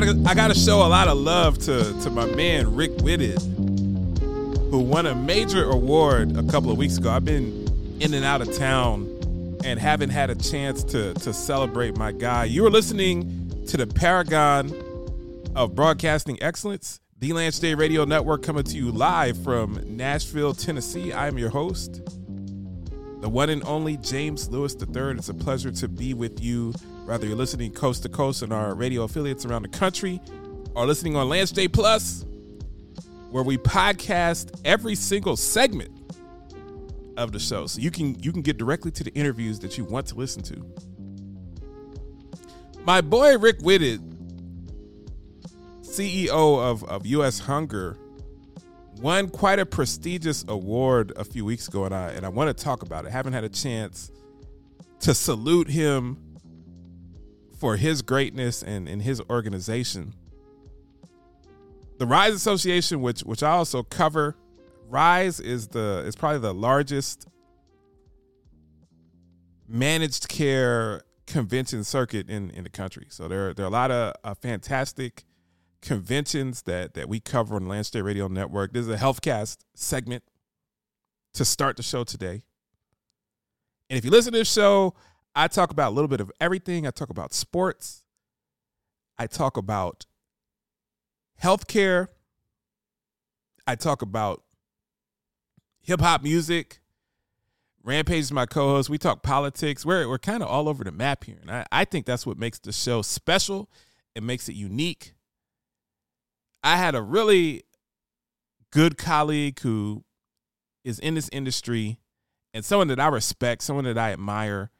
gotta I gotta show a lot of love to to my man Rick Whitted, who won a major award a couple of weeks ago. I've been in and out of town and haven't had a chance to to celebrate my guy. You are listening to the Paragon of Broadcasting Excellence, the Lance Day Radio Network, coming to you live from Nashville, Tennessee. I am your host, the one and only James Lewis III. It's a pleasure to be with you, whether you're listening coast to coast on our radio affiliates around the country or listening on Lance Day Plus, where we podcast every single segment of the show. So you can you can get directly to the interviews that you want to listen to. My boy Rick Whitted, CEO of, of US Hunger, won quite a prestigious award a few weeks ago, and I and I want to talk about it. I haven't had a chance to salute him for his greatness and, and his organization. The Rise Association, which which I also cover, Rise is the is probably the largest managed care convention circuit in, in the country. So there, there are a lot of uh, fantastic conventions that that we cover on Lance Day Radio Network. This is a HealthCast segment to start the show today. And if you listen to this show, I talk about a little bit of everything. I talk about sports. I talk about healthcare. I talk about hip hop music. Rampage is my co-host. We talk politics. We're we're kind of all over the map here, and I, I think that's what makes the show special. It makes it unique. I had a really good colleague who is in this industry and someone that I respect, someone that I admire,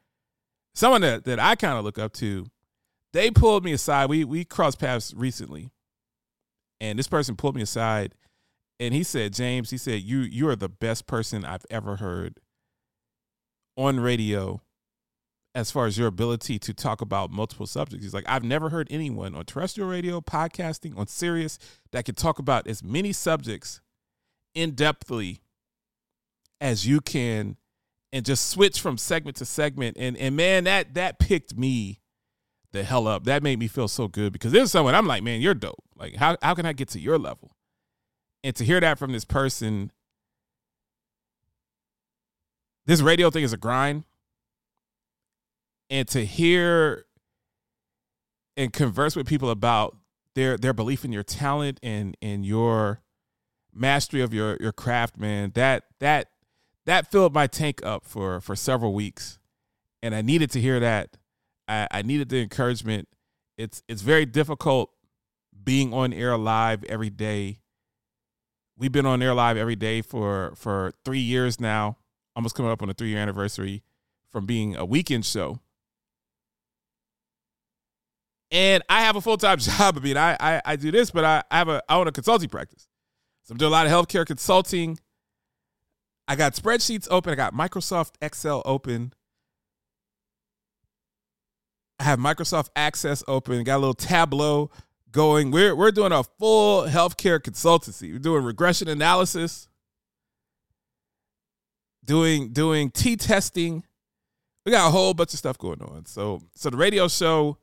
someone that, that I kind of look up to. They pulled me aside. We we crossed paths recently. And this person pulled me aside and he said, James, he said, You you are the best person I've ever heard on radio as far as your ability to talk about multiple subjects. He's like, I've never heard anyone on terrestrial radio, podcasting, on Sirius that could talk about as many subjects in depthly as you can and just switch from segment to segment. And and man, that that picked me the hell up. That made me feel so good because there's someone I'm like, man, you're dope. Like, how how can I get to your level? And to hear that from this person, this radio thing is a grind and to hear and converse with people about their their belief in your talent and and your mastery of your your craft man that that that filled my tank up for for several weeks. And i needed to hear that. I i needed the encouragement. It's it's very difficult being on air live every day. We've been on air live every day for for three years now almost coming up on a three year anniversary from being a weekend show. And I have a full time job. I mean, I, I, I do this, but I, I have a I own a consulting practice, so I'm doing a lot of healthcare consulting. I got spreadsheets open. I got Microsoft Excel open. I have Microsoft Access open. Got a little Tableau going. We're we're doing a full healthcare consultancy. We're doing regression analysis, doing doing T testing. We got a whole bunch of stuff going on. So so the radio show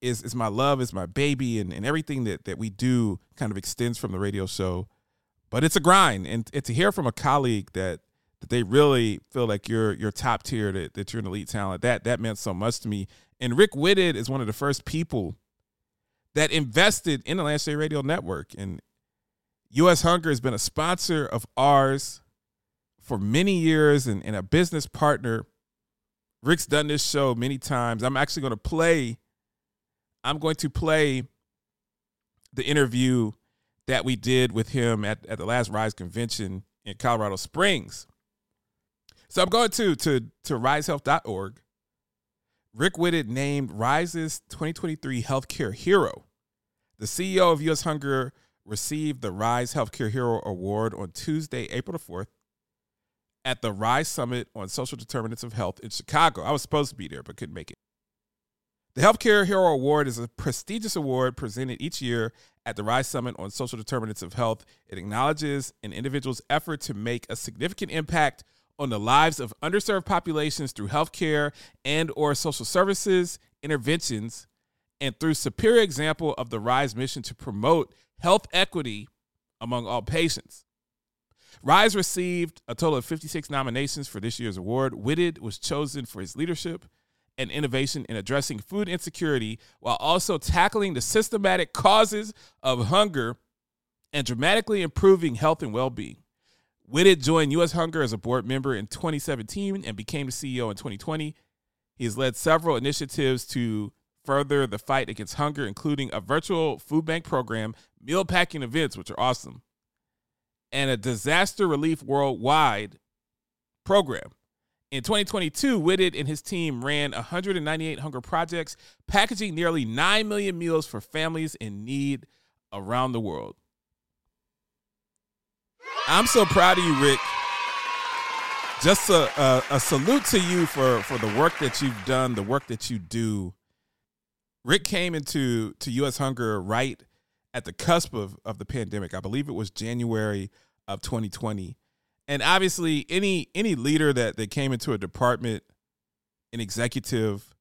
is is my love, is my baby, and, and everything that that we do kind of extends from the radio show. But it's a grind, and, and to hear from a colleague that that they really feel like you're you're top tier, that, that you're an elite talent, that that meant so much to me. And Rick Whitted is one of the first people that invested in the Lance Day Radio Network. And US Hunger has been a sponsor of ours for many years and, and a business partner. Rick's done this show many times. I'm actually going to play I'm going to play the interview that we did with him at, at the last Rise convention in Colorado Springs. So I'm going to to to risehealth.org. Rick Whitted named Rise's 2023 Healthcare Hero. The CEO of US Hunger received the Rise Healthcare Hero Award on Tuesday, April the 4th at the Rise Summit on Social Determinants of Health in Chicago. I was supposed to be there but couldn't make it. The Healthcare Hero Award is a prestigious award presented each year at the Rise Summit on Social Determinants of Health. It acknowledges an individual's effort to make a significant impact on the lives of underserved populations through healthcare and or social services interventions and through superior example of the Rise mission to promote health equity among all patients. Rise received a total of 56 nominations for this year's award. Whitted was chosen for his leadership and innovation in addressing food insecurity while also tackling the systematic causes of hunger and dramatically improving health and well being. Whitted joined U.S. Hunger as a board member in 2017 and became the CEO in 2020. He has led several initiatives to further the fight against hunger, including a virtual food bank program, meal packing events, which are awesome, and a disaster relief worldwide program. In 2022, Whitted and his team ran 198 hunger projects, packaging nearly 9 million meals for families in need around the world. I'm so proud of you, Rick. Just a, a, a, salute to you for, for the work that you've done, the work that you do. Rick came into to U.S. Hunger right at the cusp of, of the pandemic. I believe it was January of 2020 and obviously any any leader that that came into a department an executive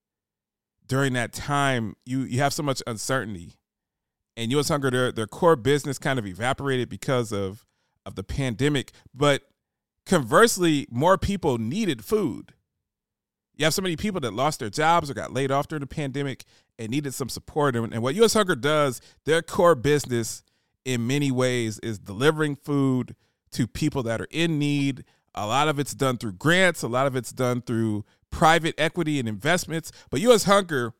during that time you you have so much uncertainty. And us hunger? Their their core business kind of evaporated because of of the pandemic. But conversely more people needed food. You have so many people that lost their jobs or got laid off during the pandemic and needed some support. And, and what us hunger does their core business in many ways is delivering food to people that are in need. A lot of it's done through grants, a lot of it's done through private equity and investments. But US Hunger,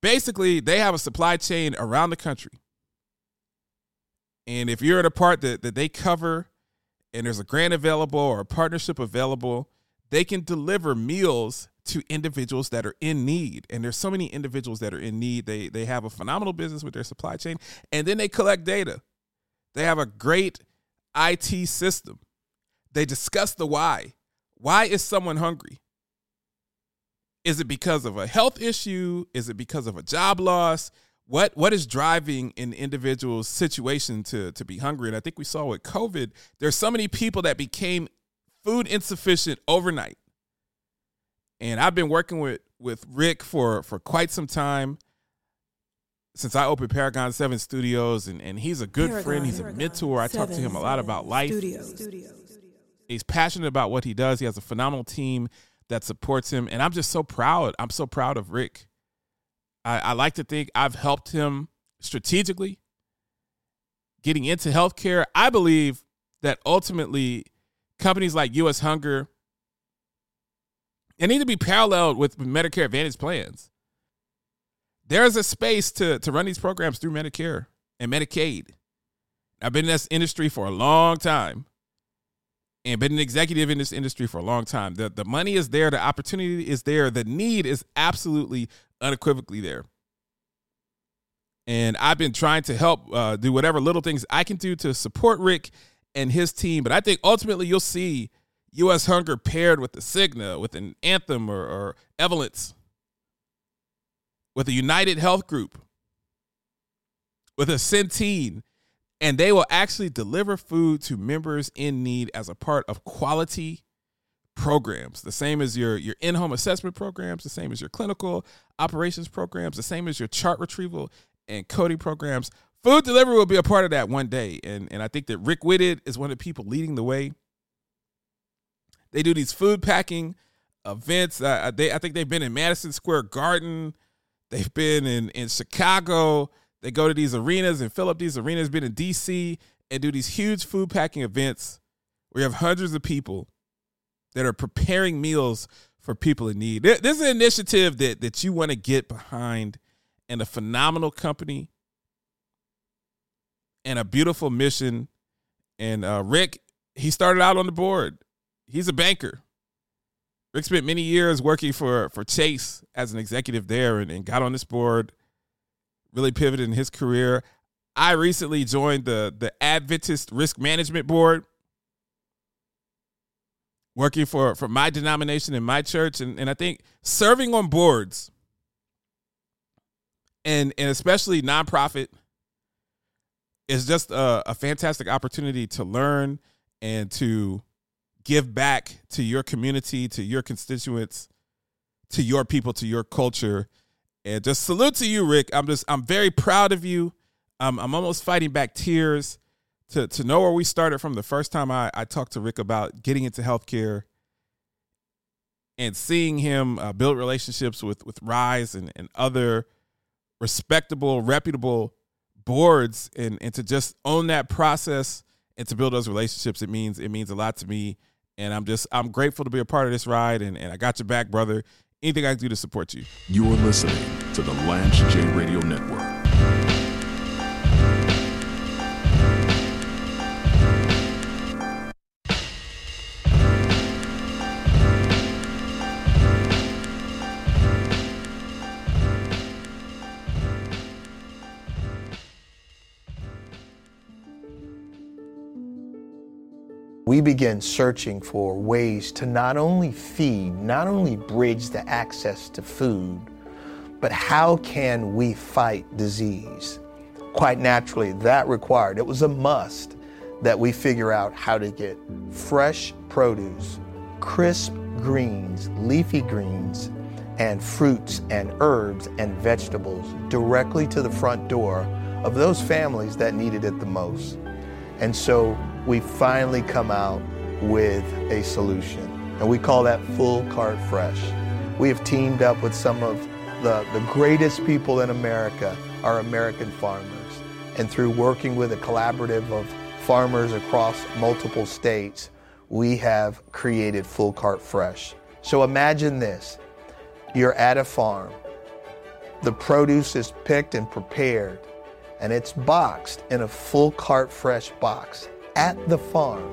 basically, they have a supply chain around the country. And if you're in a part that, that they cover and there's a grant available or a partnership available, they can deliver meals to individuals that are in need. And there's so many individuals that are in need. They they have a phenomenal business with their supply chain and then they collect data. They have a great IT system. They discuss the why. Why is someone hungry? Is it because of a health issue? Is it because of a job loss? What what is driving an individual's situation to to be hungry? And I think we saw with COVID, there's so many people that became food insufficient overnight. And I've been working with with Rick for for quite some time since I opened Paragon 7 Studios, and, and he's a good Paragon, friend. He's a mentor. I talk to him a lot about life. Studios. He's passionate about what he does. He has a phenomenal team that supports him. And I'm just so proud. I'm so proud of Rick. I, I like to think I've helped him strategically getting into healthcare. I believe that ultimately companies like US Hunger they need to be paralleled with Medicare Advantage plans there's a space to to run these programs through Medicare and Medicaid. I've been in this industry for a long time and been an executive in this industry for a long time. The the money is there, the opportunity is there, the need is absolutely unequivocally there. And I've been trying to help uh, do whatever little things I can do to support Rick and his team. But I think ultimately you'll see U.S. Hunger paired with the Cigna, with an Anthem or, or Evolent with a United Health Group, with a Centene, and they will actually deliver food to members in need as a part of quality programs. The same as your your in-home assessment programs, the same as your clinical operations programs, the same as your chart retrieval and coding programs. Food delivery will be a part of that one day. And, and I think that Rick Whitted is one of the people leading the way. They do these food packing events. Uh, they I think they've been in Madison Square Garden. They've been in in Chicago. They go to these arenas and fill up these arenas. Been in DC and do these huge food packing events where you have hundreds of people that are preparing meals for people in need. This is an initiative that that you want to get behind, and a phenomenal company, and a beautiful mission. And uh, Rick, he started out on the board. He's a banker. Rick spent many years working for for Chase as an executive there and, and got on this board, really pivoted in his career. I recently joined the the Adventist Risk Management Board, working for for my denomination in my church, and, and I think serving on boards and and especially nonprofit is just a, a fantastic opportunity to learn and to give back to your community, to your constituents, to your people, to your culture. And just salute to you, Rick. I'm just I'm very proud of you. I'm I'm almost fighting back tears to to know where we started from the first time I, I talked to Rick about getting into healthcare and seeing him uh, build relationships with with Rise and, and other respectable, reputable boards and, and to just own that process and to build those relationships, it means it means a lot to me. And I'm just I'm grateful to be a part of this ride and, and I got your back, brother. Anything I can do to support you. You are listening to the Lance J Radio Network. We begin searching for ways to not only feed, not only bridge the access to food, but how can we fight disease? Quite naturally, that required, it was a must that we figure out how to get fresh produce, crisp greens, leafy greens, and fruits and herbs and vegetables directly to the front door of those families that needed it the most. And so we finally come out with a solution. And we call that Full Cart Fresh. We have teamed up with some of the, the greatest people in America, our American farmers. And through working with a collaborative of farmers across multiple states, we have created Full Cart Fresh. So imagine this you're at a farm, the produce is picked and prepared, and it's boxed in a full cart fresh box at the farm.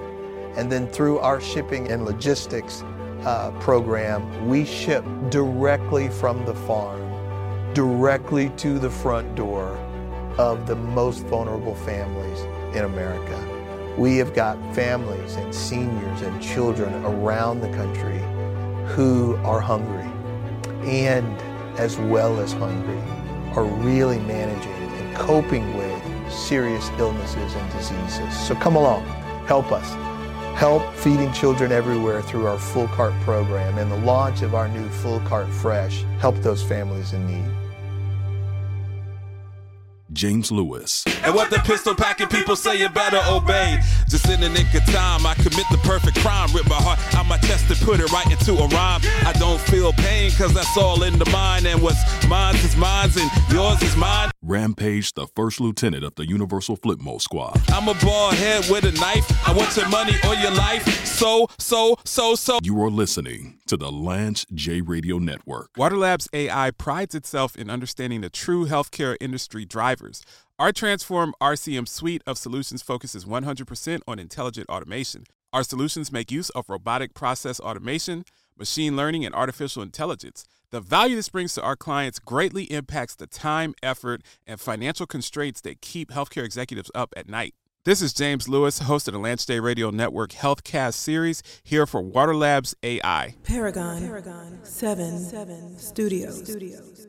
And then through our shipping and logistics uh, program, we ship directly from the farm, directly to the front door of the most vulnerable families in America. We have got families and seniors and children around the country who are hungry and as well as hungry are really managing and coping with serious illnesses and diseases. So come along, help us. Help feeding children everywhere through our Full Cart program and the launch of our new Full Cart Fresh. Help those families in need. James Lewis. And what the pistol packing people say you better obey. Just in the nick of time, I commit the perfect crime. Rip my heart out my chest and put it right into a rhyme. I don't feel pain, cause that's all in the mind. And what's mine is mine, and yours is mine. Rampage, the first lieutenant of the Universal Flipmode Squad. I'm a bald head with a knife. I want your money or your life. So, so, so, so. You are listening to the Lance J Radio Network. WaterLabs AI prides itself in understanding the true healthcare industry drivers. Our Transform RCM suite of solutions focuses 100% on intelligent automation. Our solutions make use of robotic process automation, machine learning, and artificial intelligence. The value this brings to our clients greatly impacts the time, effort, and financial constraints that keep healthcare executives up at night. This is James Lewis, host of the Lance Day Radio Network Healthcast series, here for WaterLabs AI. Paragon, Paragon 7, 7 Studios. Studios.